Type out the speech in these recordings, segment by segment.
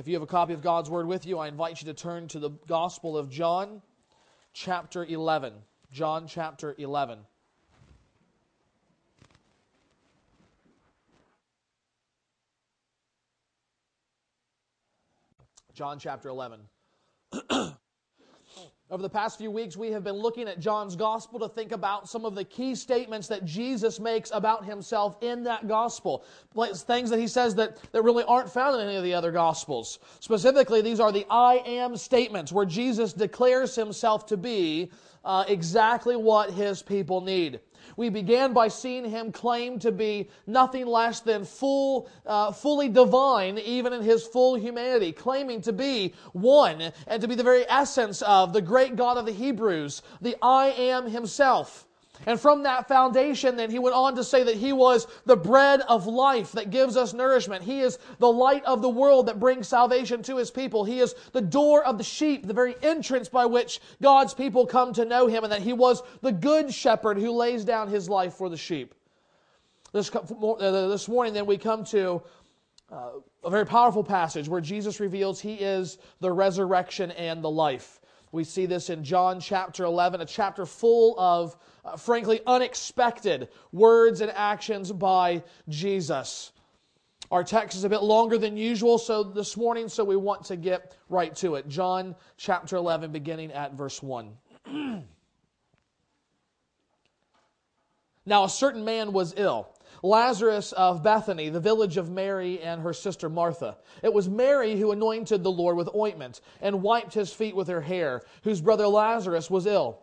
If you have a copy of God's Word with you, I invite you to turn to the Gospel of John, chapter 11. John, chapter 11. John, chapter 11. Over the past few weeks, we have been looking at John's gospel to think about some of the key statements that Jesus makes about himself in that gospel. Things that he says that, that really aren't found in any of the other gospels. Specifically, these are the I am statements where Jesus declares himself to be uh, exactly what his people need. We began by seeing him claim to be nothing less than full, uh, fully divine, even in his full humanity, claiming to be one and to be the very essence of the great God of the Hebrews, the I am himself. And from that foundation, then he went on to say that he was the bread of life that gives us nourishment. He is the light of the world that brings salvation to his people. He is the door of the sheep, the very entrance by which God's people come to know him, and that he was the good shepherd who lays down his life for the sheep. This, uh, this morning, then, we come to uh, a very powerful passage where Jesus reveals he is the resurrection and the life. We see this in John chapter 11, a chapter full of uh, frankly, unexpected words and actions by Jesus. Our text is a bit longer than usual so this morning, so we want to get right to it. John chapter 11, beginning at verse 1. now, a certain man was ill. Lazarus of Bethany, the village of Mary and her sister Martha. It was Mary who anointed the Lord with ointment and wiped his feet with her hair, whose brother Lazarus was ill.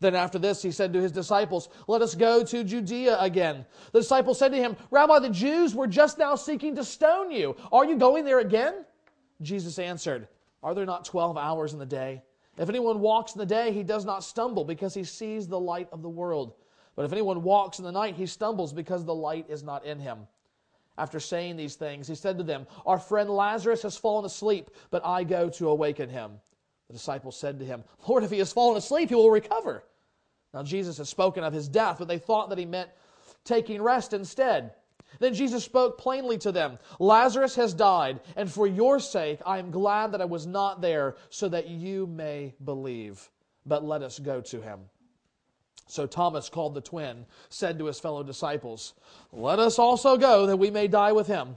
Then after this, he said to his disciples, Let us go to Judea again. The disciples said to him, Rabbi, the Jews were just now seeking to stone you. Are you going there again? Jesus answered, Are there not twelve hours in the day? If anyone walks in the day, he does not stumble because he sees the light of the world. But if anyone walks in the night, he stumbles because the light is not in him. After saying these things, he said to them, Our friend Lazarus has fallen asleep, but I go to awaken him. The disciples said to him, Lord, if he has fallen asleep, he will recover. Now, Jesus has spoken of his death, but they thought that he meant taking rest instead. Then Jesus spoke plainly to them Lazarus has died, and for your sake I am glad that I was not there, so that you may believe. But let us go to him. So Thomas, called the twin, said to his fellow disciples, Let us also go, that we may die with him.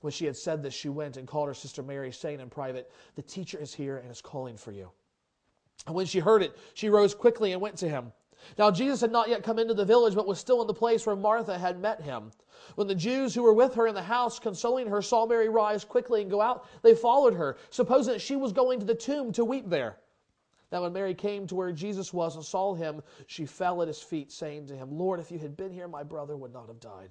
When she had said this, she went and called her sister Mary, saying in private, The teacher is here and is calling for you. And when she heard it, she rose quickly and went to him. Now Jesus had not yet come into the village, but was still in the place where Martha had met him. When the Jews who were with her in the house, consoling her, saw Mary rise quickly and go out, they followed her, supposing that she was going to the tomb to weep there. Now, when Mary came to where Jesus was and saw him, she fell at his feet, saying to him, Lord, if you had been here, my brother would not have died.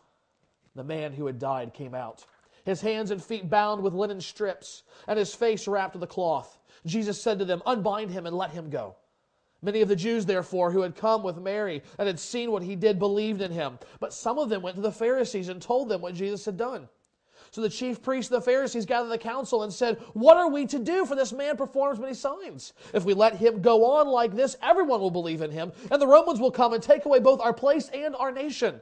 The man who had died came out, his hands and feet bound with linen strips, and his face wrapped with a cloth. Jesus said to them, Unbind him and let him go. Many of the Jews, therefore, who had come with Mary and had seen what he did, believed in him. But some of them went to the Pharisees and told them what Jesus had done. So the chief priests and the Pharisees gathered the council and said, What are we to do? For this man performs many signs. If we let him go on like this, everyone will believe in him, and the Romans will come and take away both our place and our nation.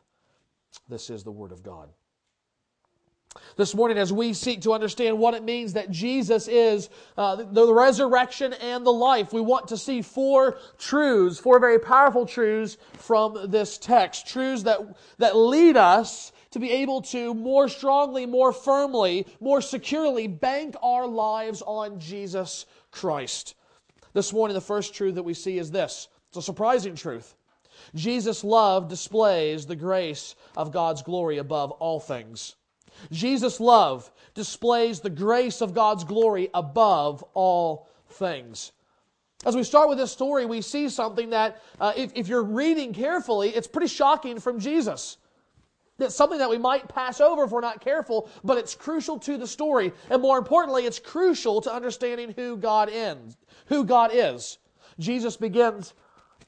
This is the word of God. This morning, as we seek to understand what it means that Jesus is uh, the, resurrection and the life, we want to see four truths, four very powerful truths from this text. Truths that, that lead us to be able to more strongly, more firmly, more securely bank our lives on Jesus Christ. This morning, the first truth that we see is this it's a surprising truth. Jesus' love displays the grace of God's glory above all things. Jesus' love displays the grace of God's glory above all things. As we start with this story, we see something that, uh, if, if you're reading carefully, it's pretty shocking from Jesus. It's something that we might pass over if we're not careful, but it's crucial to the story. And more importantly, it's crucial to understanding who God is. Who God is. Jesus begins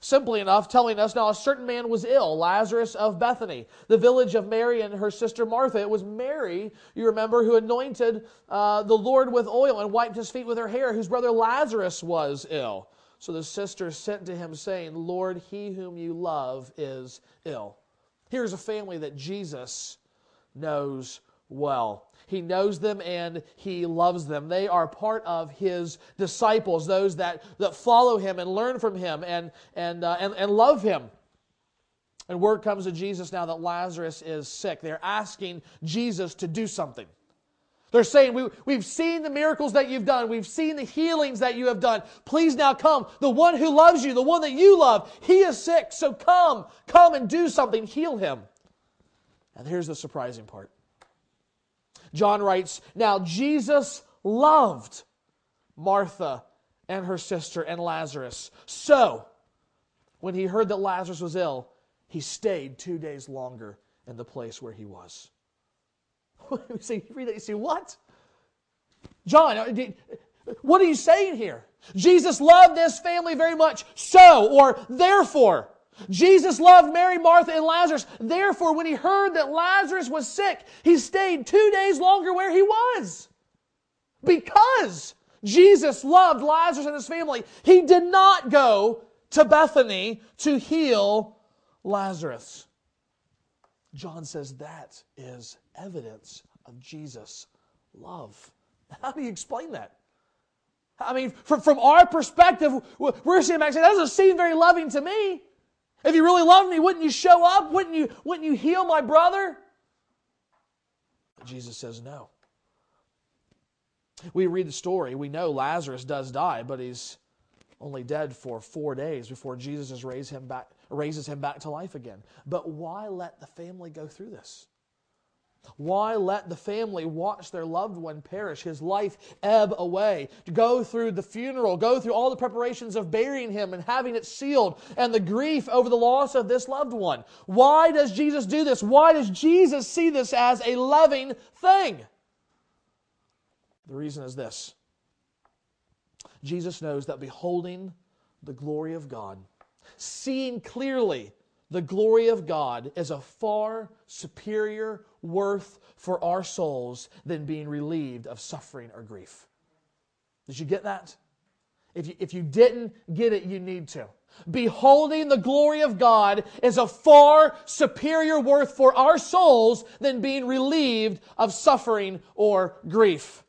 Simply enough, telling us now a certain man was ill, Lazarus of Bethany, the village of Mary and her sister Martha. It was Mary, you remember, who anointed uh, the Lord with oil and wiped his feet with her hair, whose brother Lazarus was ill. So the sisters sent to him, saying, Lord, he whom you love is ill. Here's a family that Jesus knows well. He knows them and he loves them. They are part of his disciples, those that, that follow him and learn from him and, and, uh, and, and love him. And word comes to Jesus now that Lazarus is sick. They're asking Jesus to do something. They're saying, we, We've seen the miracles that you've done. We've seen the healings that you have done. Please now come. The one who loves you, the one that you love, he is sick. So come, come and do something. Heal him. And here's the surprising part John writes, Now Jesus loved Martha and her sister and Lazarus. So, when he heard that Lazarus was ill, he stayed two days longer in the place where he was. you see, read that, you see, what? John, uh, what are you saying here? Jesus loved this family very much. So, or therefore, Jesus loved Mary, Martha, and Lazarus. Therefore, when he heard that Lazarus was sick, he stayed two days longer where he was. Because Jesus loved Lazarus and his family, he did not go to Bethany to heal Lazarus. John says that is evidence of Jesus' love. How do you explain that? I mean, from, from our perspective, we're seeing back that doesn't seem very loving to me. If you really loved me, wouldn't you show up? Wouldn't you, wouldn't you heal my brother? Jesus says no. We read the story. We know Lazarus does die, but he's only dead for four days before Jesus him back, raises him back to life again. But why let the family go through this? Why let the family watch their loved one perish, his life ebb away, to go through the funeral, go through all the preparations of burying him and having it sealed, and the grief over the loss of this loved one? Why does Jesus do this? Why does Jesus see this as a loving thing? The reason is this Jesus knows that beholding the glory of God seeing clearly the glory of God is a far superior worth for our souls than being relieved of suffering or grief. Did you get that? If you, if you didn't get it, you need to. Beholding the glory of God is a far superior worth for our souls than being relieved of suffering or grief.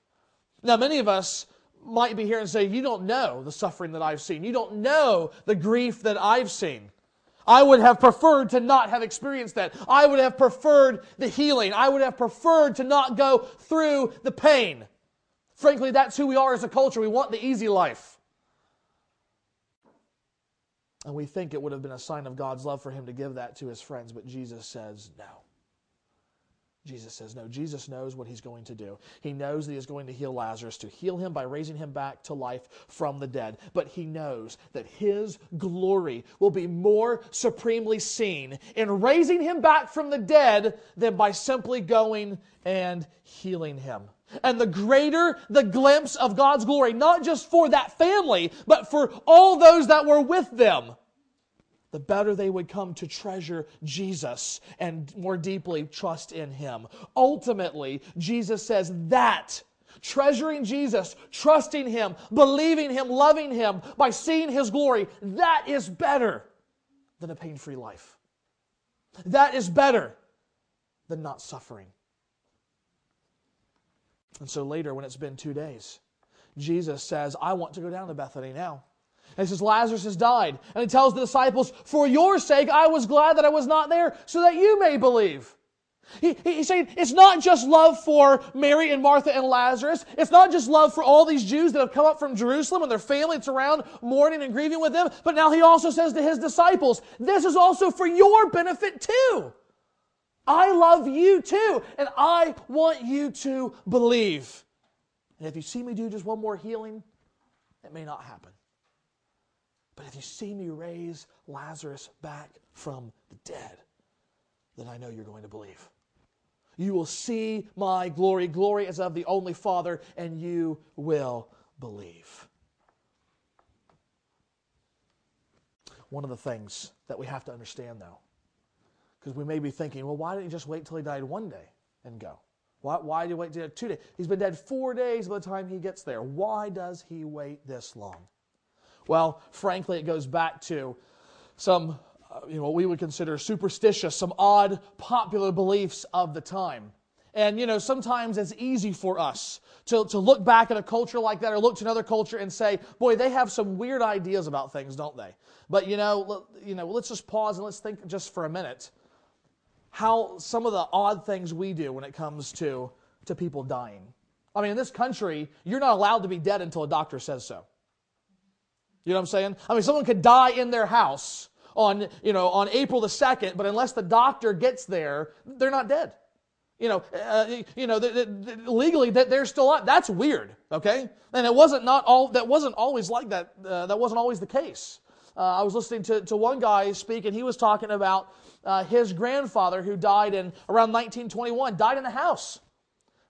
Now, many of us might be here and say, You don't know the suffering that I've seen. You don't know the grief that I've seen. I would have preferred to not have experienced that. I would have preferred the healing. I would have preferred to not go through the pain. Frankly, that's who we are as a culture. We want the easy life. And we think it would have been a sign of God's love for him to give that to his friends, but Jesus says no. Jesus says no. Jesus knows what he's going to do. He knows that he is going to heal Lazarus, to heal him by raising him back to life from the dead. But he knows that his glory will be more supremely seen in raising him back from the dead than by simply going and healing him. And the greater the glimpse of God's glory, not just for that family, but for all those that were with them, the better they would come to treasure Jesus and more deeply trust in Him. Ultimately, Jesus says that treasuring Jesus, trusting Him, believing Him, loving Him by seeing His glory, that is better than a pain free life. That is better than not suffering. And so later, when it's been two days, Jesus says, I want to go down to Bethany now. And he says, Lazarus has died. And he tells the disciples, For your sake, I was glad that I was not there, so that you may believe. He, he, he's saying it's not just love for Mary and Martha and Lazarus. It's not just love for all these Jews that have come up from Jerusalem and their family that's around mourning and grieving with them. But now he also says to his disciples, This is also for your benefit too. I love you too, and I want you to believe. And if you see me do just one more healing, it may not happen. But if you see me raise Lazarus back from the dead, then I know you're going to believe. You will see my glory, glory as of the only Father, and you will believe. One of the things that we have to understand, though, because we may be thinking, well, why didn't he just wait till he died one day and go? Why, why did he wait two days? He's been dead four days by the time he gets there. Why does he wait this long? Well, frankly, it goes back to some, uh, you know, what we would consider superstitious, some odd popular beliefs of the time. And, you know, sometimes it's easy for us to, to look back at a culture like that or look to another culture and say, boy, they have some weird ideas about things, don't they? But, you know, you know, let's just pause and let's think just for a minute how some of the odd things we do when it comes to, to people dying. I mean, in this country, you're not allowed to be dead until a doctor says so. You know what I'm saying? I mean, someone could die in their house on, you know, on April the 2nd, but unless the doctor gets there, they're not dead. You know, uh, you know, the, the, legally that they're still up. That's weird, okay? And it wasn't not all that wasn't always like that. Uh, that wasn't always the case. Uh, I was listening to, to one guy speak, and he was talking about uh, his grandfather who died in around 1921, died in the house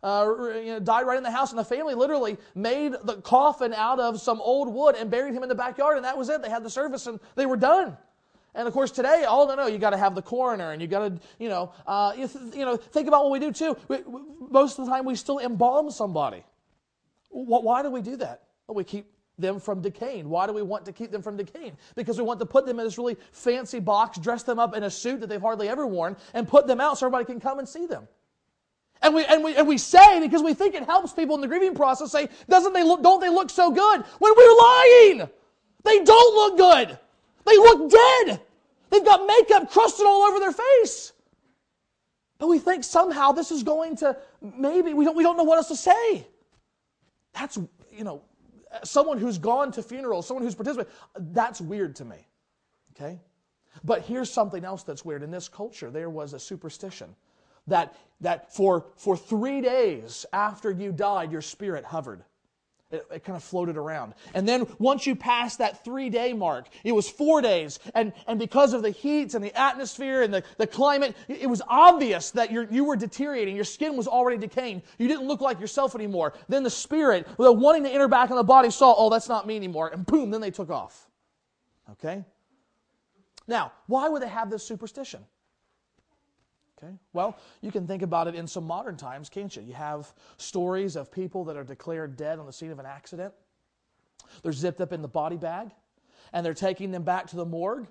uh, you know, died right in the house, and the family literally made the coffin out of some old wood and buried him in the backyard, and that was it. They had the service, and they were done. And of course, today, all I no, you got to have the coroner, and you got to, you know, uh, you, th- you know, think about what we do too. We, we, most of the time, we still embalm somebody. Why do we do that? Well, we keep them from decaying. Why do we want to keep them from decaying? Because we want to put them in this really fancy box, dress them up in a suit that they've hardly ever worn, and put them out so everybody can come and see them. And we, and, we, and we say, because we think it helps people in the grieving process, say, doesn't they look, don't they look so good? When we're lying! They don't look good! They look dead! They've got makeup crusted all over their face. But we think somehow this is going to, maybe, we don't, we don't know what else to say. That's, you know, someone who's gone to funerals, someone who's participated, that's weird to me. Okay? But here's something else that's weird. In this culture, there was a superstition that, that for, for three days after you died, your spirit hovered. It, it, kind of floated around. And then once you passed that three day mark, it was four days. And, and because of the heat and the atmosphere and the, the climate, it was obvious that you you were deteriorating. Your skin was already decaying. You didn't look like yourself anymore. Then the spirit, the wanting to enter back in the body, saw, oh, that's not me anymore. And boom, then they took off. Okay? Now, why would they have this superstition? Okay. Well, you can think about it in some modern times, can't you? You have stories of people that are declared dead on the scene of an accident. They're zipped up in the body bag, and they're taking them back to the morgue,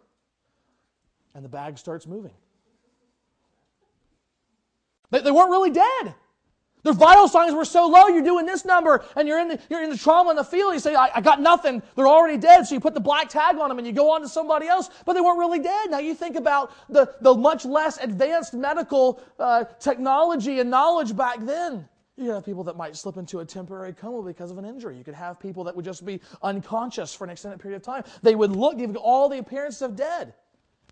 and the bag starts moving. They, they weren't really dead. Their vital signs were so low, you're doing this number, and you're in the, you're in the trauma in the field. You say, I, I got nothing. They're already dead. So you put the black tag on them and you go on to somebody else, but they weren't really dead. Now you think about the, the much less advanced medical uh, technology and knowledge back then. You could have people that might slip into a temporary coma because of an injury. You could have people that would just be unconscious for an extended period of time. They would look, give all the appearance of dead.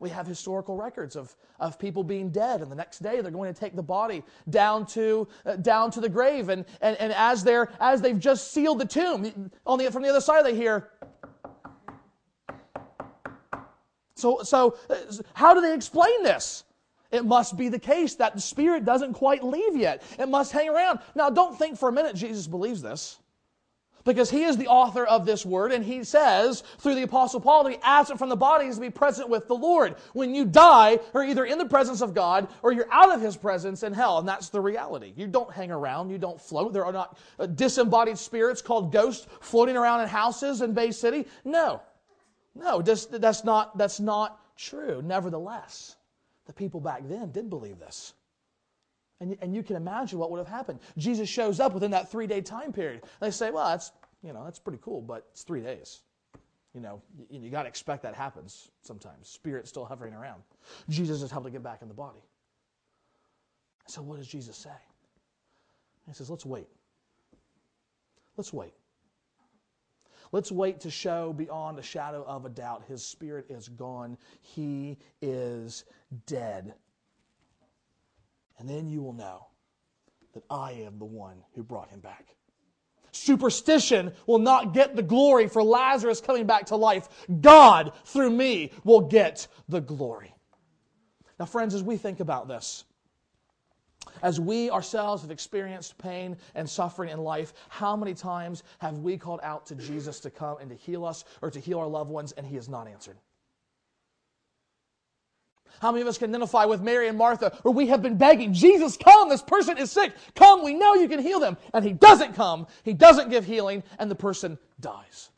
We have historical records of, of people being dead, and the next day they're going to take the body down to, uh, down to the grave. And, and, and as, they're, as they've just sealed the tomb, on the, from the other side they hear. So, so, uh, how do they explain this? It must be the case that the Spirit doesn't quite leave yet. It must hang around. Now, don't think for a minute Jesus believes this because he is the author of this word, and he says through the Apostle Paul to be absent from the body is to be present with the Lord. When you die, you're either in the presence of God or you're out of his presence in hell, and that's the reality. You don't hang around, you don't float. There are not uh, disembodied spirits called ghosts floating around in houses in Bay City. No, no, just, that's, not, that's not true. Nevertheless, the people back then did believe this. And, and you can imagine what would have happened. Jesus shows up within that three day time period. They say, well, that's, you know, that's pretty cool, but it's three days. You know, you, you got to expect that happens sometimes. Spirit still hovering around. Jesus is able to get back in the body. So, what does Jesus say? He says, let's wait. Let's wait. Let's wait to show beyond a shadow of a doubt his spirit is gone. He is dead. And then you will know that I am the one who brought him back. Superstition will not get the glory for Lazarus coming back to life. God, through me, will get the glory. Now, friends, as we think about this, as we ourselves have experienced pain and suffering in life, how many times have we called out to Jesus to come and to heal us or to heal our loved ones, and he has not answered? How many of us can identify with Mary and Martha where we have been begging, Jesus, come, this person is sick. Come, we know you can heal them. And he doesn't come, he doesn't give healing, and the person dies.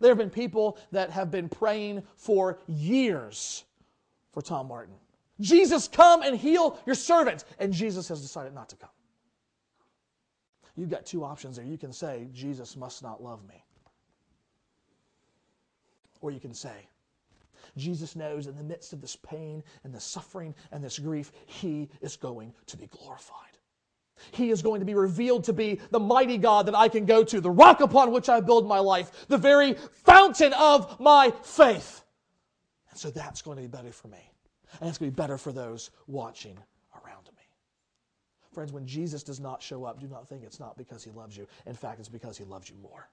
There have been people that have been praying for years for Tom Martin. Jesus, come and heal your servant. And Jesus has decided not to come. You've got two options there. You can say, Jesus must not love me. Or you can say, Jesus knows in the midst of this pain and this suffering and this grief, He is going to be glorified. He is going to be revealed to be the mighty God that I can go to, the rock upon which I build my life, the very fountain of my faith. And so that's going to be better for me. And it's going to be better for those watching around me. Friends, when Jesus does not show up, do not think it's not because he loves you. In fact, it's because he loves you more.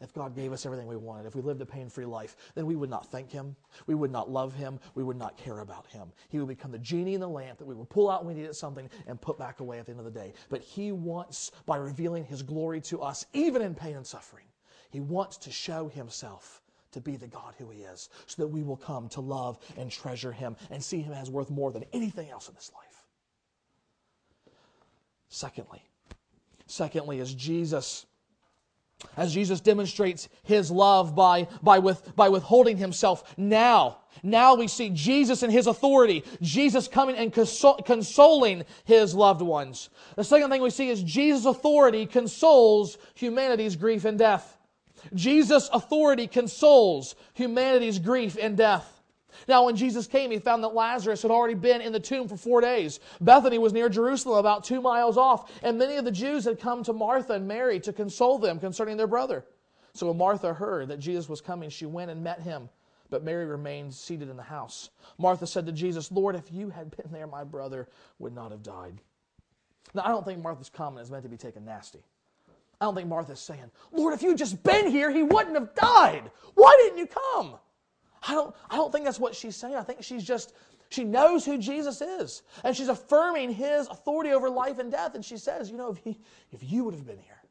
If God gave us everything we wanted, if we lived a pain free life, then we would not thank Him. We would not love Him. We would not care about Him. He would become the genie in the lamp that we would pull out when we needed something and put back away at the end of the day. But He wants, by revealing His glory to us, even in pain and suffering, He wants to show Himself to be the God who He is, so that we will come to love and treasure Him and see Him as worth more than anything else in this life. Secondly, secondly, is Jesus as Jesus demonstrates his love by, by, with, by withholding himself now. Now we see Jesus and his authority, Jesus coming and consol- consoling his loved ones. The second thing we see is Jesus' authority consoles humanity's grief and death. Jesus' authority consoles humanity's grief and death. Now, when Jesus came, he found that Lazarus had already been in the tomb for four days. Bethany was near Jerusalem, about two miles off, and many of the Jews had come to Martha and Mary to console them concerning their brother. So when Martha heard that Jesus was coming, she went and met him, but Mary remained seated in the house. Martha said to Jesus, Lord, if you had been there, my brother would not have died. Now, I don't think Martha's comment is meant to be taken nasty. I don't think Martha's saying, Lord, if you'd just been here, he wouldn't have died. Why didn't you come? I don't, I don't think that's what she's saying. I think she's just, she knows who Jesus is. And she's affirming his authority over life and death. And she says, you know, if, he, if you would have been here,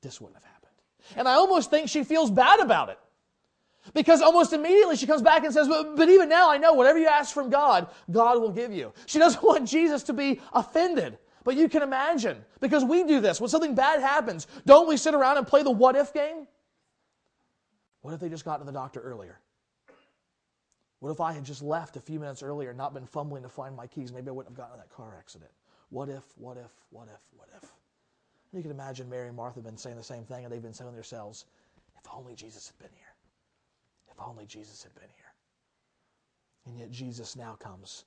this wouldn't have happened. And I almost think she feels bad about it. Because almost immediately she comes back and says, but, but even now I know whatever you ask from God, God will give you. She doesn't want Jesus to be offended. But you can imagine, because we do this, when something bad happens, don't we sit around and play the what if game? What if they just got to the doctor earlier? What if I had just left a few minutes earlier not been fumbling to find my keys? Maybe I wouldn't have gotten in that car accident. What if, what if, what if, what if? And you can imagine Mary and Martha have been saying the same thing, and they've been saying to themselves, if only Jesus had been here. If only Jesus had been here. And yet Jesus now comes,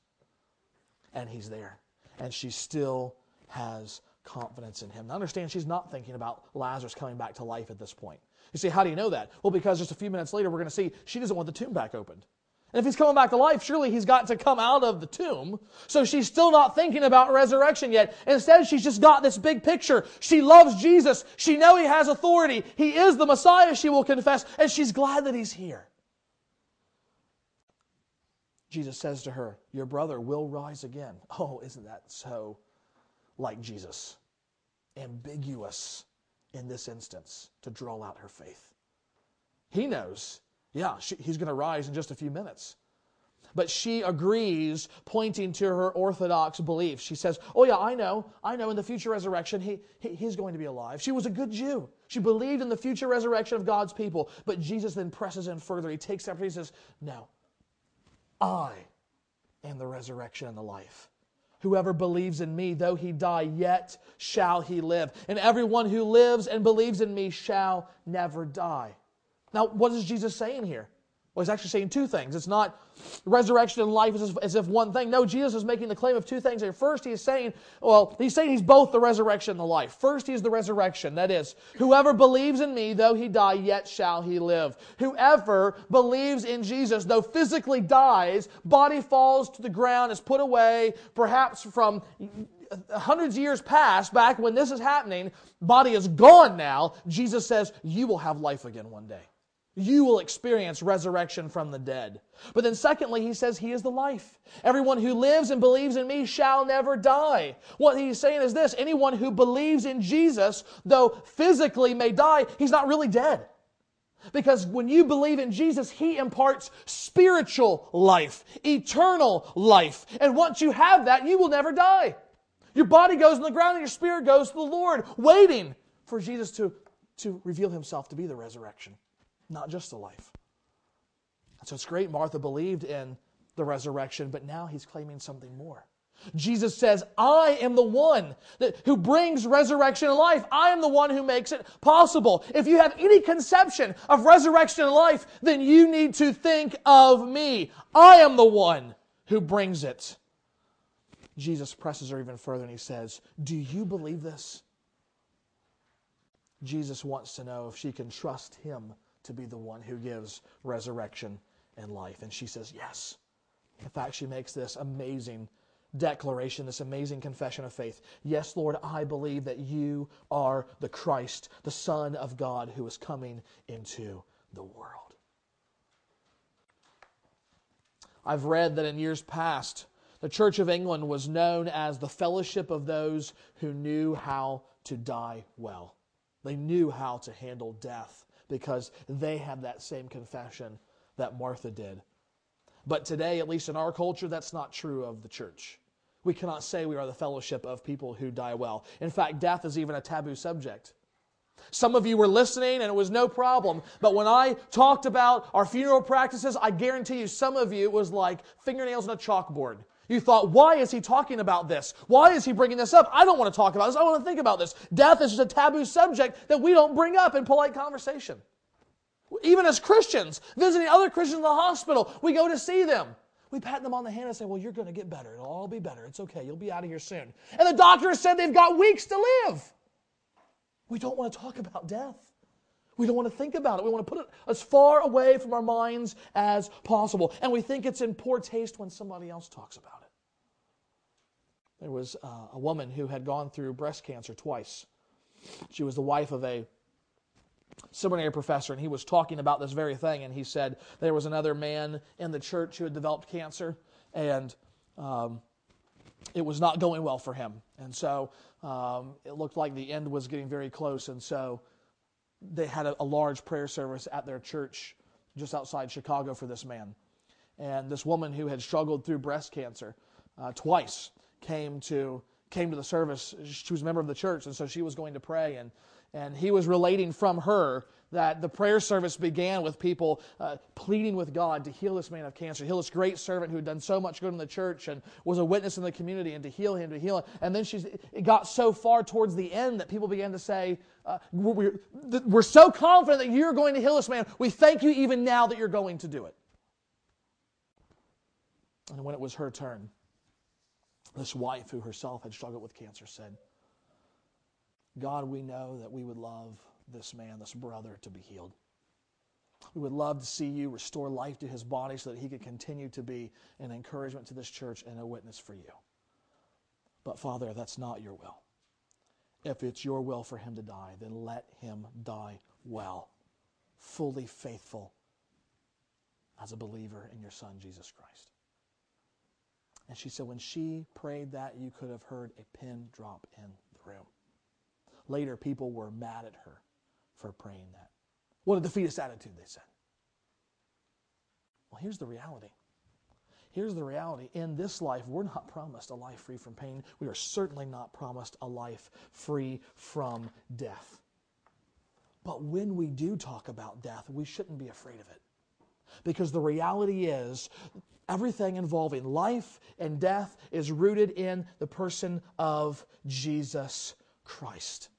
and he's there. And she still has confidence in him. Now understand, she's not thinking about Lazarus coming back to life at this point. You see, how do you know that? Well, because just a few minutes later, we're going to see she doesn't want the tomb back opened. And if he's coming back to life, surely he's got to come out of the tomb. So she's still not thinking about resurrection yet. Instead, she's just got this big picture. She loves Jesus. She knows he has authority. He is the Messiah, she will confess, and she's glad that he's here. Jesus says to her, Your brother will rise again. Oh, isn't that so like Jesus, ambiguous in this instance to draw out her faith. He knows, yeah, she, he's going to rise in just a few minutes. But she agrees, pointing to her orthodox belief. She says, Oh, yeah, I know. I know in the future resurrection, he, he, he's going to be alive. She was a good Jew. She believed in the future resurrection of God's people. But Jesus then presses in further. He takes that, he says, No, I am the resurrection and the life. Whoever believes in me, though he die, yet shall he live. And everyone who lives and believes in me shall never die. Now, what is Jesus saying here? Well, he's actually saying two things. It's not resurrection and life as if, as if one thing. No, Jesus is making the claim of two things here. First, he's saying, well, he's saying he's both the resurrection and the life. First, he's the resurrection. That is, whoever believes in me, though he die, yet shall he live. Whoever believes in Jesus, though physically dies, body falls to the ground, is put away, perhaps from hundreds of years past, back when this is happening, body is gone now. Jesus says, you will have life again one day. You will experience resurrection from the dead. But then, secondly, he says, He is the life. Everyone who lives and believes in me shall never die. What he's saying is this anyone who believes in Jesus, though physically may die, he's not really dead. Because when you believe in Jesus, He imparts spiritual life, eternal life. And once you have that, you will never die. Your body goes in the ground and your spirit goes to the Lord, waiting for Jesus to, to reveal Himself to be the resurrection not just a life. And so it's great Martha believed in the resurrection, but now he's claiming something more. Jesus says, I am the one that, who brings resurrection and life. I am the one who makes it possible. If you have any conception of resurrection and life, then you need to think of me. I am the one who brings it. Jesus presses her even further and he says, Do you believe this? Jesus wants to know if she can trust him to be the one who gives resurrection and life. And she says, Yes. In fact, she makes this amazing declaration, this amazing confession of faith. Yes, Lord, I believe that you are the Christ, the Son of God who is coming into the world. I've read that in years past, the Church of England was known as the fellowship of those who knew how to die well. They knew how to handle death because they had that same confession that Martha did. But today, at least in our culture, that's not true of the church. We cannot say we are the fellowship of people who die well. In fact, death is even a taboo subject. Some of you were listening and it was no problem. But when I talked about our funeral practices, I guarantee you some of you it was like fingernails on a chalkboard. You thought, why is he talking about this? Why is he bringing this up? I don't want to talk about this. I want to think about this. Death is just a taboo subject that we don't bring up in polite conversation. Even as Christians, visiting other Christians in the hospital, we go to see them. We pat them on the hand and say, Well, you're going to get better. It'll all be better. It's okay. You'll be out of here soon. And the doctor said they've got weeks to live. We don't want to talk about death. We don't want to think about it. We want to put it as far away from our minds as possible. And we think it's in poor taste when somebody else talks about it. There was uh, a woman who had gone through breast cancer twice. She was the wife of a seminary professor, and he was talking about this very thing. And he said there was another man in the church who had developed cancer, and um, it was not going well for him. And so um, it looked like the end was getting very close. And so they had a, a large prayer service at their church just outside Chicago for this man. And this woman who had struggled through breast cancer uh, twice came to came to the service. She was a member of the church, and so she was going to pray. And and he was relating from her that the prayer service began with people uh, pleading with God to heal this man of cancer, heal this great servant who had done so much good in the church and was a witness in the community, and to heal him, to heal him. And then she's, it got so far towards the end that people began to say, uh, we're, we're so confident that you're going to heal this man. We thank you even now that you're going to do it. And when it was her turn, this wife who herself had struggled with cancer said, God, we know that we would love this man, this brother, to be healed. We would love to see you restore life to his body so that he could continue to be an encouragement to this church and a witness for you. But Father, that's not your will. If it's your will for him to die, then let him die well, fully faithful as a believer in your Son, Jesus Christ. And she said, when she prayed that, you could have heard a pin drop in the room. Later, people were mad at her for praying that. What a defeatist attitude, they said. Well, here's the reality. Here's the reality. In this life, we're not promised a life free from pain. We are certainly not promised a life free from death. But when we do talk about death, we shouldn't be afraid of it. Because the reality is, everything involving life and death is rooted in the person of Jesus Christ.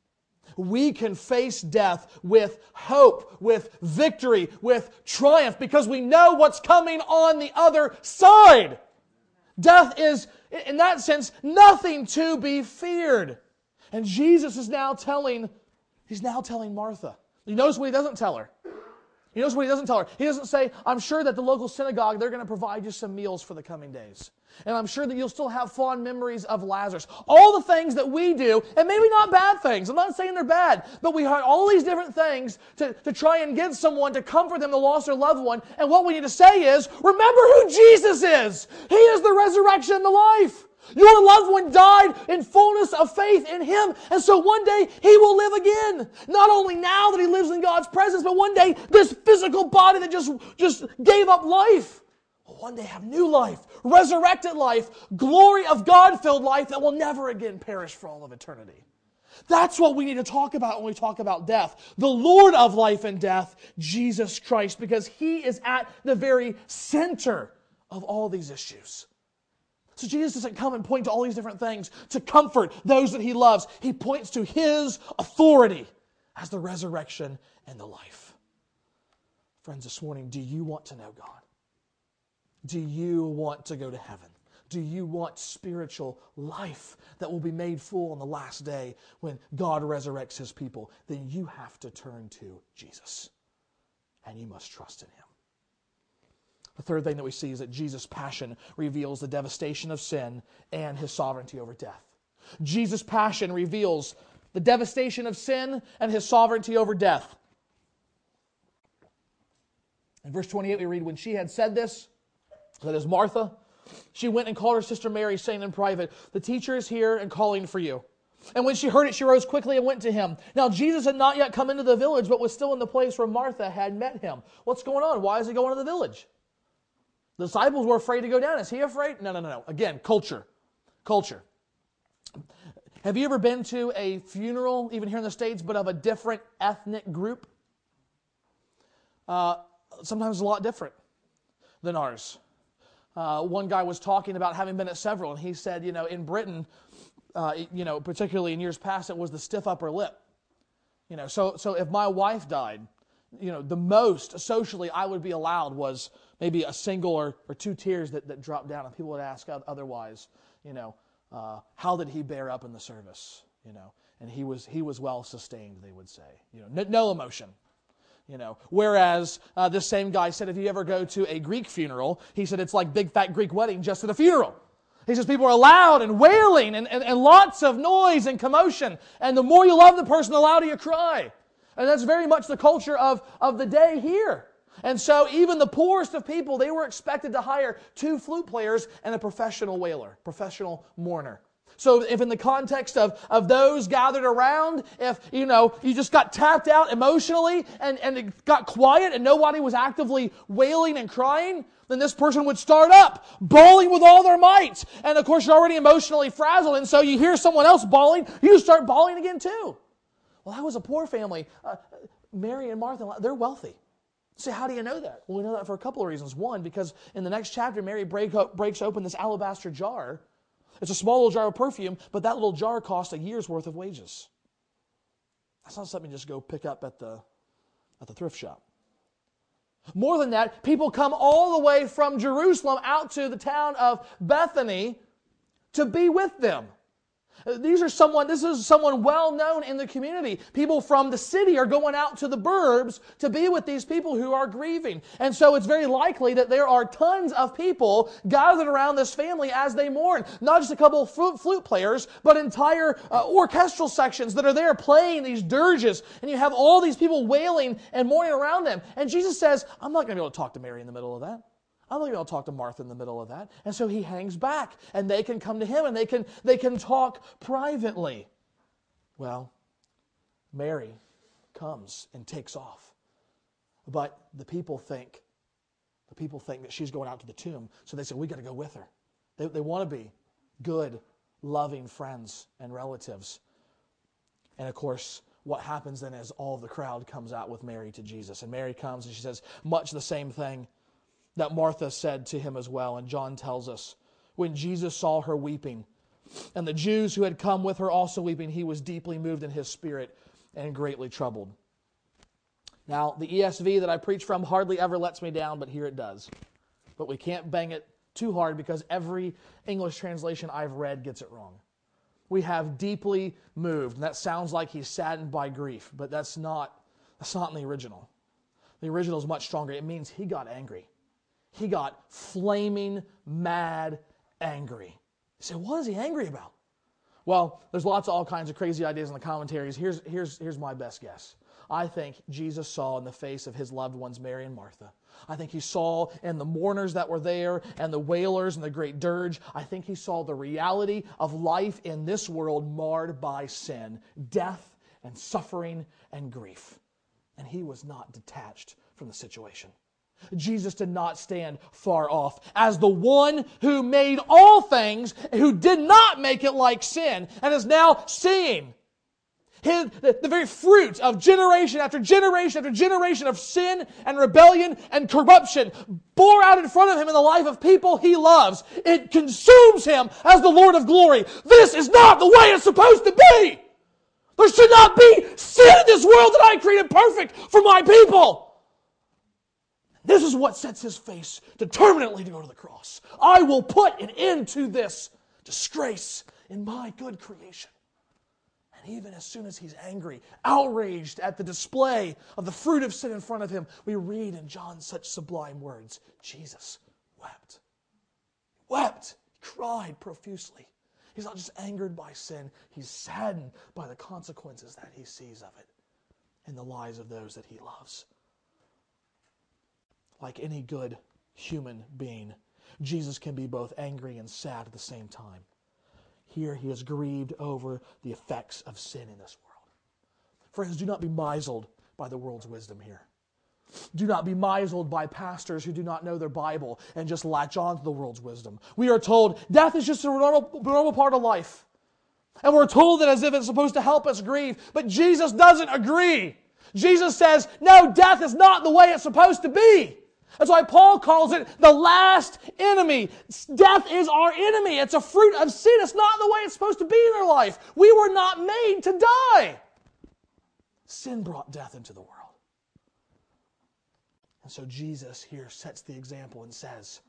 We can face death with hope, with victory, with triumph, because we know what's coming on the other side. Death is, in that sense, nothing to be feared. And Jesus is now telling, he's now telling Martha. You notice what he doesn't tell her. You notice what he doesn't tell her. He doesn't say, I'm sure that the local synagogue, they're going to provide you some meals for the coming days. And I'm sure that you'll still have fond memories of Lazarus. All the things that we do, and maybe not bad things. I'm not saying they're bad, but we have all these different things to, to try and get someone to comfort them, the lost or loved one. And what we need to say is, remember who Jesus is. He is the resurrection and the life. Your loved one died in fullness of faith in Him. And so one day He will live again. Not only now that He lives in God's presence, but one day this physical body that just, just gave up life will one day have new life, resurrected life, glory of God filled life that will never again perish for all of eternity. That's what we need to talk about when we talk about death. The Lord of life and death, Jesus Christ, because He is at the very center of all these issues. So Jesus doesn't come and point to all these different things to comfort those that He loves. He points to His authority as the resurrection and the life. Friends, this morning, do you want to know God? Do you want to go to heaven? Do you want spiritual life that will be made full on the last day when God resurrects his people? Then you have to turn to Jesus and you must trust in him. The third thing that we see is that Jesus' passion reveals the devastation of sin and his sovereignty over death. Jesus' passion reveals the devastation of sin and his sovereignty over death. In verse 28, we read, When she had said this, that is Martha. She went and called her sister Mary, saying in private, The teacher is here and calling for you. And when she heard it, she rose quickly and went to him. Now, Jesus had not yet come into the village, but was still in the place where Martha had met him. What's going on? Why is he going to the village? The disciples were afraid to go down. Is he afraid? No, no, no, no. Again, culture. Culture. Have you ever been to a funeral, even here in the States, but of a different ethnic group? Uh, sometimes a lot different than ours. Uh, one guy was talking about having been at several, and he said, you know, in Britain, uh, you know, particularly in years past, it was the stiff upper lip. You know, so so if my wife died, you know, the most socially I would be allowed was maybe a single or, or two tears that, that dropped down, and people would ask otherwise, you know, uh, how did he bear up in the service? You know, and he was he was well sustained. They would say, you know, no, no emotion. You know, whereas uh, this same guy said if you ever go to a Greek funeral, he said it's like big fat Greek wedding just at a funeral. He says people are loud and wailing and, and, and lots of noise and commotion. And the more you love the person, the louder you cry. And that's very much the culture of, of the day here. And so even the poorest of people, they were expected to hire two flute players and a professional wailer, professional mourner. So if in the context of, of those gathered around, if, you know, you just got tapped out emotionally and, and it got quiet and nobody was actively wailing and crying, then this person would start up, bawling with all their might. And of course, you're already emotionally frazzled, and so you hear someone else bawling, you start bawling again too. Well, that was a poor family. Uh, Mary and Martha, they're wealthy. So how do you know that? Well, we know that for a couple of reasons. One, because in the next chapter, Mary break up, breaks open this alabaster jar it's a small little jar of perfume, but that little jar cost a year's worth of wages. That's not something you just go pick up at the, at the thrift shop. More than that, people come all the way from Jerusalem out to the town of Bethany to be with them. These are someone, this is someone well known in the community. People from the city are going out to the burbs to be with these people who are grieving. And so it's very likely that there are tons of people gathered around this family as they mourn. Not just a couple of flute players, but entire uh, orchestral sections that are there playing these dirges. And you have all these people wailing and mourning around them. And Jesus says, I'm not going to be able to talk to Mary in the middle of that. I'm not going to talk to Martha in the middle of that. And so he hangs back and they can come to him and they can, they can talk privately. Well, Mary comes and takes off. But the people think, the people think that she's going out to the tomb. So they say, we got to go with her. They, they want to be good, loving friends and relatives. And of course, what happens then is all the crowd comes out with Mary to Jesus. And Mary comes and she says much the same thing that Martha said to him as well. And John tells us when Jesus saw her weeping, and the Jews who had come with her also weeping, he was deeply moved in his spirit and greatly troubled. Now, the ESV that I preach from hardly ever lets me down, but here it does. But we can't bang it too hard because every English translation I've read gets it wrong. We have deeply moved, and that sounds like he's saddened by grief, but that's not, that's not in the original. The original is much stronger. It means he got angry. He got flaming, mad, angry. You say, what is he angry about? Well, there's lots of all kinds of crazy ideas in the commentaries. Here's, here's, here's my best guess. I think Jesus saw in the face of his loved ones, Mary and Martha. I think he saw in the mourners that were there and the wailers and the great dirge, I think he saw the reality of life in this world marred by sin, death and suffering and grief. And he was not detached from the situation. Jesus did not stand far off. As the one who made all things, who did not make it like sin, and is now seeing his, the, the very fruit of generation after generation after generation of sin and rebellion and corruption bore out in front of him in the life of people he loves. It consumes him as the Lord of glory. This is not the way it's supposed to be. There should not be sin in this world that I created perfect for my people. This is what sets his face determinately to go to the cross. I will put an end to this disgrace in my good creation. And even as soon as he's angry, outraged at the display of the fruit of sin in front of him, we read in John such sublime words Jesus wept. Wept. Cried profusely. He's not just angered by sin, he's saddened by the consequences that he sees of it in the lives of those that he loves like any good human being, Jesus can be both angry and sad at the same time. Here he is grieved over the effects of sin in this world. Friends, do not be misled by the world's wisdom here. Do not be misled by pastors who do not know their Bible and just latch on to the world's wisdom. We are told death is just a normal, normal part of life. And we're told it as if it's supposed to help us grieve, but Jesus doesn't agree. Jesus says, no, death is not the way it's supposed to be. That's why Paul calls it the last enemy. Death is our enemy. It's a fruit of sin. It's not the way it's supposed to be in our life. We were not made to die. Sin brought death into the world. And so Jesus here sets the example and says,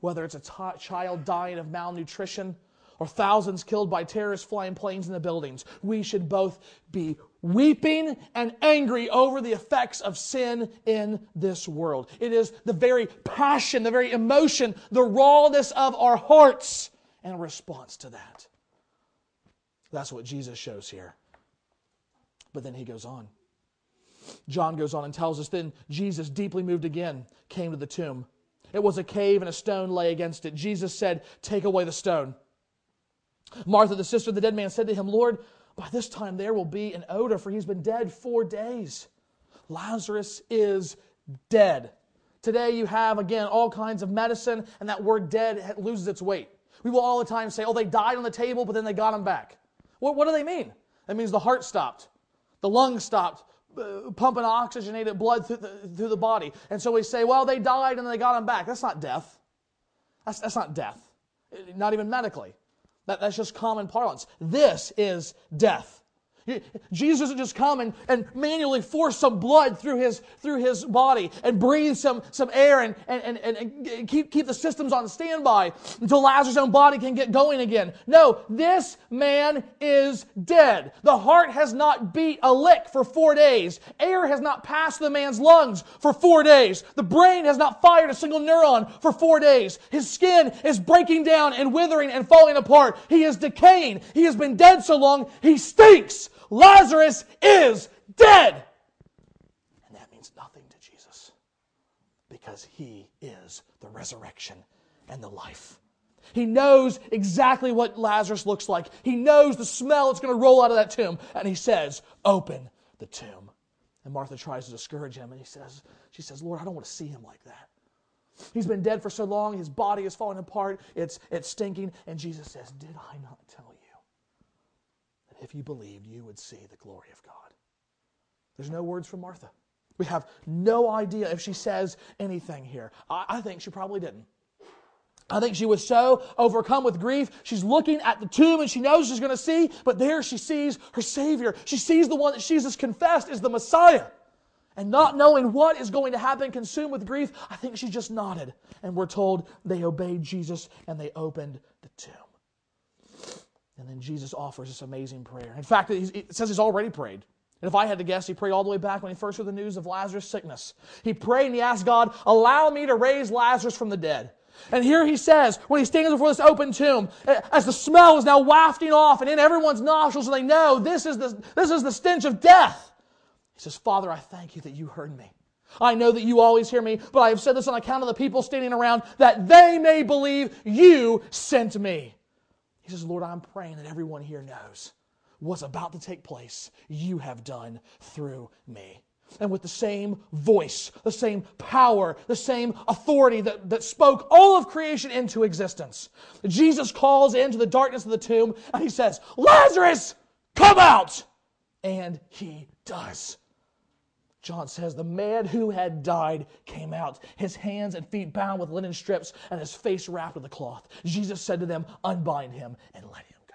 whether it's a t- child dying of malnutrition or thousands killed by terrorists flying planes in the buildings, we should both be weeping and angry over the effects of sin in this world. It is the very passion, the very emotion, the rawness of our hearts and response to that. That's what Jesus shows here. But then he goes on. John goes on and tells us then Jesus, deeply moved again, came to the tomb. It was a cave and a stone lay against it. Jesus said, Take away the stone. Martha, the sister of the dead man, said to him, Lord, by this time there will be an odor, for he's been dead four days. Lazarus is dead. Today you have, again, all kinds of medicine, and that word dead loses its weight. We will all the time say, oh, they died on the table, but then they got him back. What, what do they mean? That means the heart stopped, the lungs stopped, uh, pumping oxygenated blood through the, through the body. And so we say, well, they died and they got him back. That's not death. That's, that's not death, not even medically. That, that's just common parlance. This is death. Jesus doesn't just come and, and manually force some blood through his, through his body and breathe some, some air and, and, and, and keep, keep the systems on standby until Lazarus' own body can get going again. No, this man is dead. The heart has not beat a lick for four days. Air has not passed the man's lungs for four days. The brain has not fired a single neuron for four days. His skin is breaking down and withering and falling apart. He is decaying. He has been dead so long, he stinks. Lazarus is dead. And that means nothing to Jesus because he is the resurrection and the life. He knows exactly what Lazarus looks like. He knows the smell that's going to roll out of that tomb. And he says, Open the tomb. And Martha tries to discourage him, and he says, She says, Lord, I don't want to see him like that. He's been dead for so long, his body is falling apart, it's, it's stinking. And Jesus says, Did I not tell you? If you believed, you would see the glory of God. There's no words from Martha. We have no idea if she says anything here. I, I think she probably didn't. I think she was so overcome with grief. She's looking at the tomb and she knows she's going to see, but there she sees her Savior. She sees the one that Jesus confessed is the Messiah. And not knowing what is going to happen, consumed with grief, I think she just nodded. And we're told they obeyed Jesus and they opened the tomb. And then Jesus offers this amazing prayer. In fact, it says he's already prayed. And if I had to guess, he prayed all the way back when he first heard the news of Lazarus' sickness. He prayed and he asked God, allow me to raise Lazarus from the dead. And here he says, when he stands before this open tomb, as the smell is now wafting off and in everyone's nostrils, and they know this is the, this is the stench of death. He says, Father, I thank you that you heard me. I know that you always hear me, but I have said this on account of the people standing around, that they may believe you sent me. He says, Lord, I'm praying that everyone here knows what's about to take place, you have done through me. And with the same voice, the same power, the same authority that, that spoke all of creation into existence, Jesus calls into the darkness of the tomb and he says, Lazarus, come out! And he does. John says, The man who had died came out, his hands and feet bound with linen strips, and his face wrapped with a cloth. Jesus said to them, Unbind him and let him go.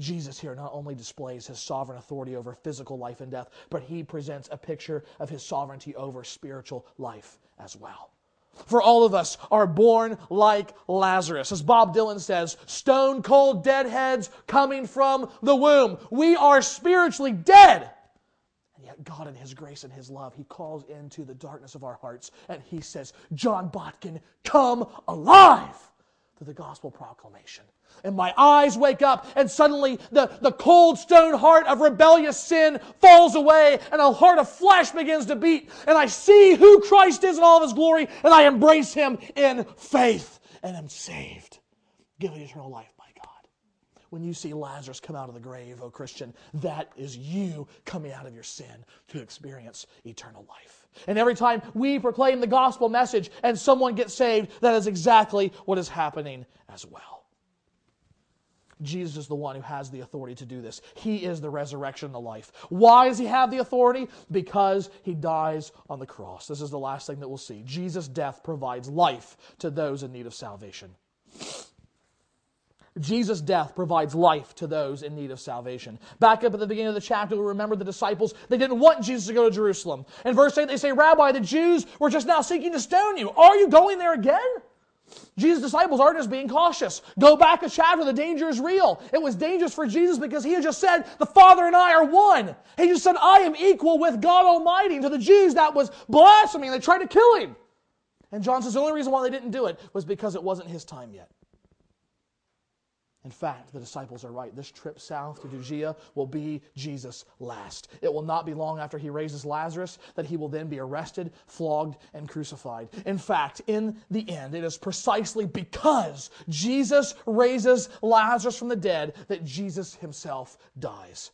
Jesus here not only displays his sovereign authority over physical life and death, but he presents a picture of his sovereignty over spiritual life as well. For all of us are born like Lazarus. As Bob Dylan says, stone cold dead heads coming from the womb. We are spiritually dead. Yet God, in His grace and His love, He calls into the darkness of our hearts and He says, John Botkin, come alive through the gospel proclamation. And my eyes wake up, and suddenly the, the cold stone heart of rebellious sin falls away, and a heart of flesh begins to beat. And I see who Christ is in all of His glory, and I embrace Him in faith, and am saved, given eternal life when you see Lazarus come out of the grave, oh Christian, that is you coming out of your sin to experience eternal life. And every time we proclaim the gospel message and someone gets saved, that is exactly what is happening as well. Jesus is the one who has the authority to do this. He is the resurrection and the life. Why does he have the authority? Because he dies on the cross. This is the last thing that we'll see. Jesus' death provides life to those in need of salvation. Jesus' death provides life to those in need of salvation. Back up at the beginning of the chapter, we remember the disciples, they didn't want Jesus to go to Jerusalem. In verse 8, they say, Rabbi, the Jews were just now seeking to stone you. Are you going there again? Jesus' disciples are just being cautious. Go back a chapter, the danger is real. It was dangerous for Jesus because he had just said, The Father and I are one. He just said, I am equal with God Almighty. And to the Jews, that was blasphemy, and they tried to kill him. And John says the only reason why they didn't do it was because it wasn't his time yet. In fact, the disciples are right. This trip south to Judea will be Jesus' last. It will not be long after he raises Lazarus that he will then be arrested, flogged, and crucified. In fact, in the end, it is precisely because Jesus raises Lazarus from the dead that Jesus himself dies.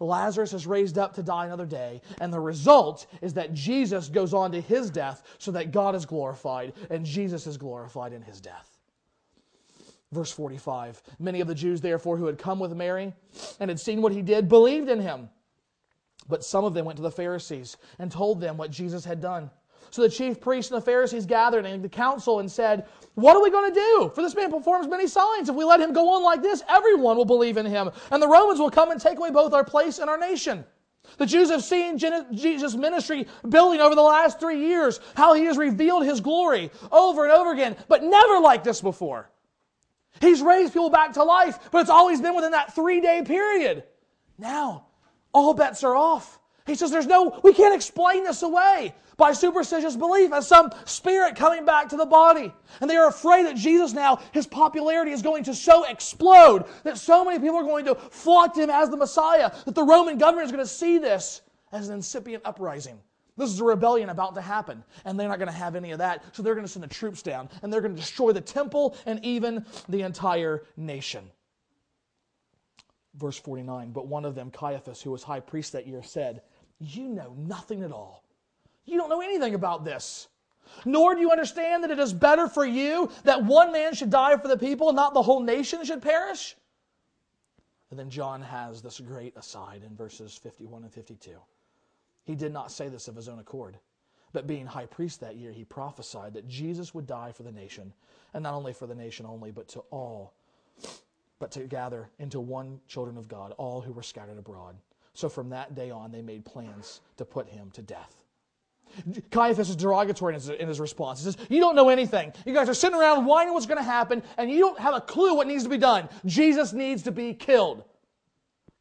Lazarus is raised up to die another day, and the result is that Jesus goes on to his death so that God is glorified and Jesus is glorified in his death. Verse 45 Many of the Jews, therefore, who had come with Mary and had seen what he did, believed in him. But some of them went to the Pharisees and told them what Jesus had done. So the chief priests and the Pharisees gathered in the council and said, What are we going to do? For this man performs many signs. If we let him go on like this, everyone will believe in him, and the Romans will come and take away both our place and our nation. The Jews have seen Jesus' ministry building over the last three years, how he has revealed his glory over and over again, but never like this before. He's raised people back to life, but it's always been within that three day period. Now, all bets are off. He says there's no, we can't explain this away by superstitious belief as some spirit coming back to the body. And they are afraid that Jesus now, his popularity is going to so explode that so many people are going to flock to him as the Messiah that the Roman government is going to see this as an incipient uprising. This is a rebellion about to happen, and they're not going to have any of that. So they're going to send the troops down, and they're going to destroy the temple and even the entire nation. Verse 49 But one of them, Caiaphas, who was high priest that year, said, You know nothing at all. You don't know anything about this. Nor do you understand that it is better for you that one man should die for the people and not the whole nation should perish? And then John has this great aside in verses 51 and 52. He did not say this of his own accord. But being high priest that year, he prophesied that Jesus would die for the nation, and not only for the nation only, but to all, but to gather into one children of God, all who were scattered abroad. So from that day on, they made plans to put him to death. Caiaphas is derogatory in his, in his, response. He says, You don't know anything. You guys are sitting around whining what's going to happen, and you don't have a clue what needs to be done. Jesus needs to be killed.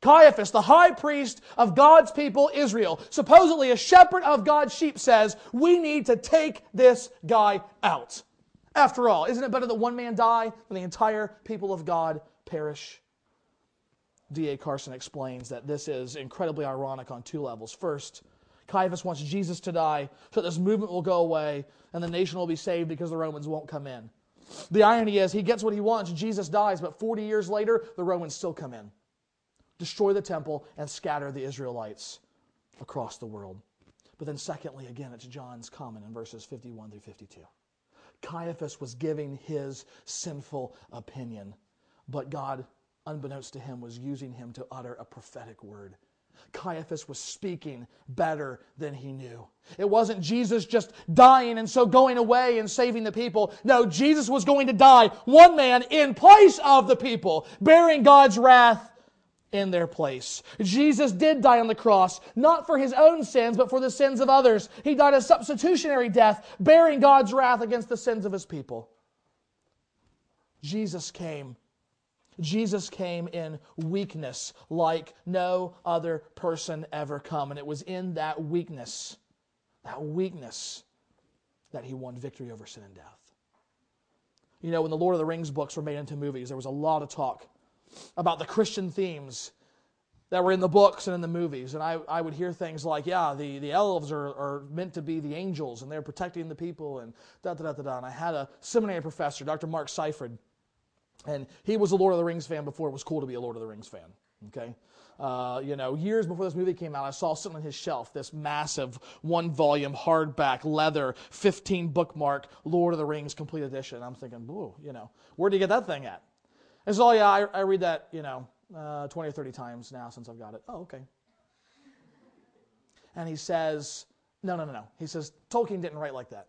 Caiaphas, the high priest of God's people, Israel, supposedly a shepherd of God's sheep, says, We need to take this guy out. After all, isn't it better that one man die than the entire people of God perish? D.A. Carson explains that this is incredibly ironic on two levels. First, Caiaphas wants Jesus to die so this movement will go away and the nation will be saved because the Romans won't come in. The irony is, he gets what he wants, Jesus dies, but 40 years later, the Romans still come in destroy the temple, and scatter the Israelites across the world. But then, secondly, again, it's John's comment in verses 51 through 52. Caiaphas was giving his sinful opinion, but God, unbeknownst to him, was using him to utter a prophetic word. Caiaphas was speaking better than he knew. It wasn't Jesus just dying and so going away and saving the people. No, Jesus was going to die, one man in place of the people, bearing God's wrath in their place. Jesus did die on the cross, not for his own sins, but for the sins of others. He died a substitutionary death, bearing God's wrath against the sins of his people. Jesus came. Jesus came in weakness like no other person ever come. And it was in that weakness, that weakness, that he won victory over sin and death. You know, when the Lord of the Rings books were made into movies, there was a lot of talk about the Christian themes that were in the books and in the movies. And I, I would hear things like, yeah, the, the elves are, are meant to be the angels and they're protecting the people and da da da da da. And I had a seminary professor, Dr. Mark Seifrid, and he was a Lord of the Rings fan before it was cool to be a Lord of the Rings fan. Okay? Uh, you know, years before this movie came out, I saw sitting on his shelf this massive one volume hardback leather 15 bookmark Lord of the Rings complete edition. I'm thinking, whoa, you know, where'd you get that thing at? And so, yeah, I, I read that, you know, uh, 20 or 30 times now since I've got it. Oh, okay. And he says, no, no, no, no. He says, Tolkien didn't write like that.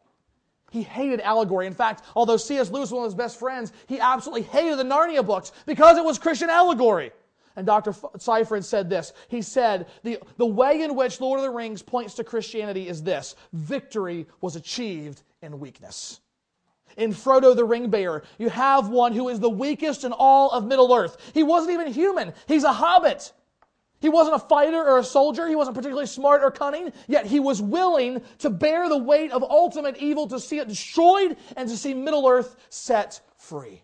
He hated allegory. In fact, although C.S. Lewis was one of his best friends, he absolutely hated the Narnia books because it was Christian allegory. And Dr. Seifrid said this. He said, the, the way in which Lord of the Rings points to Christianity is this victory was achieved in weakness in Frodo the Ring Bearer. You have one who is the weakest in all of Middle Earth. He wasn't even human, he's a hobbit. He wasn't a fighter or a soldier. He wasn't particularly smart or cunning, yet he was willing to bear the weight of ultimate evil to see it destroyed and to see Middle Earth set free.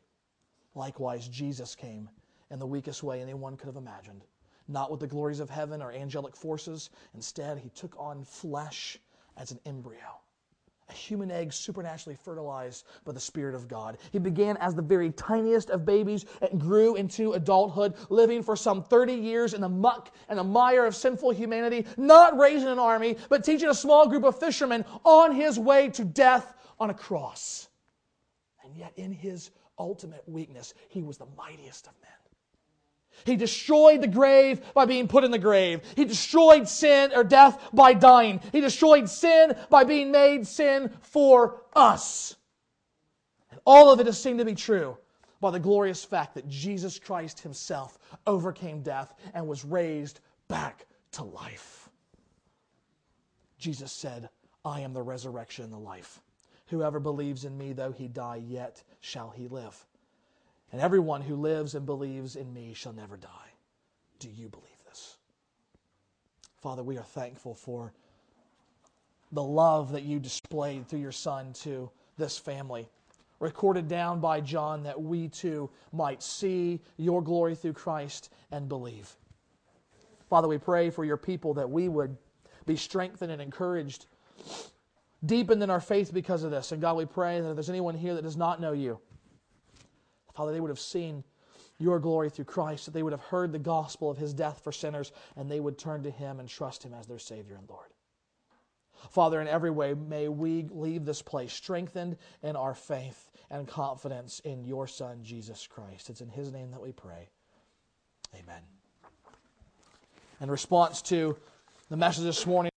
Likewise, Jesus came in the weakest way anyone could have imagined. Not with the glories of heaven or angelic forces. Instead, he took on flesh as an embryo a human egg supernaturally fertilized by the Spirit of God. He began as the very tiniest of babies and grew into adulthood, living for some 30 years in the muck and the mire of sinful humanity, not raising an army, but teaching a small group of fishermen on his way to death on a cross. And yet, in his ultimate weakness, he was the mightiest of men. He destroyed the grave by being put in the grave. He destroyed sin or death by dying. He destroyed sin by being made sin for us. All of it is seen to be true by the glorious fact that Jesus Christ himself overcame death and was raised back to life. Jesus said, I am the resurrection and the life. Whoever believes in me, though he die, yet shall he live. And everyone who lives and believes in me shall never die. Do you believe this? Father, we are thankful for the love that you displayed through your Son to this family, recorded down by John that we too might see your glory through Christ and believe. Father, we pray for your people that we would be strengthened and encouraged, deepened in our faith because of this. And God, we pray that if there's anyone here that does not know you, Father, they would have seen your glory through Christ, that they would have heard the gospel of his death for sinners, and they would turn to him and trust him as their Savior and Lord. Father, in every way, may we leave this place strengthened in our faith and confidence in your Son, Jesus Christ. It's in his name that we pray. Amen. In response to the message this morning,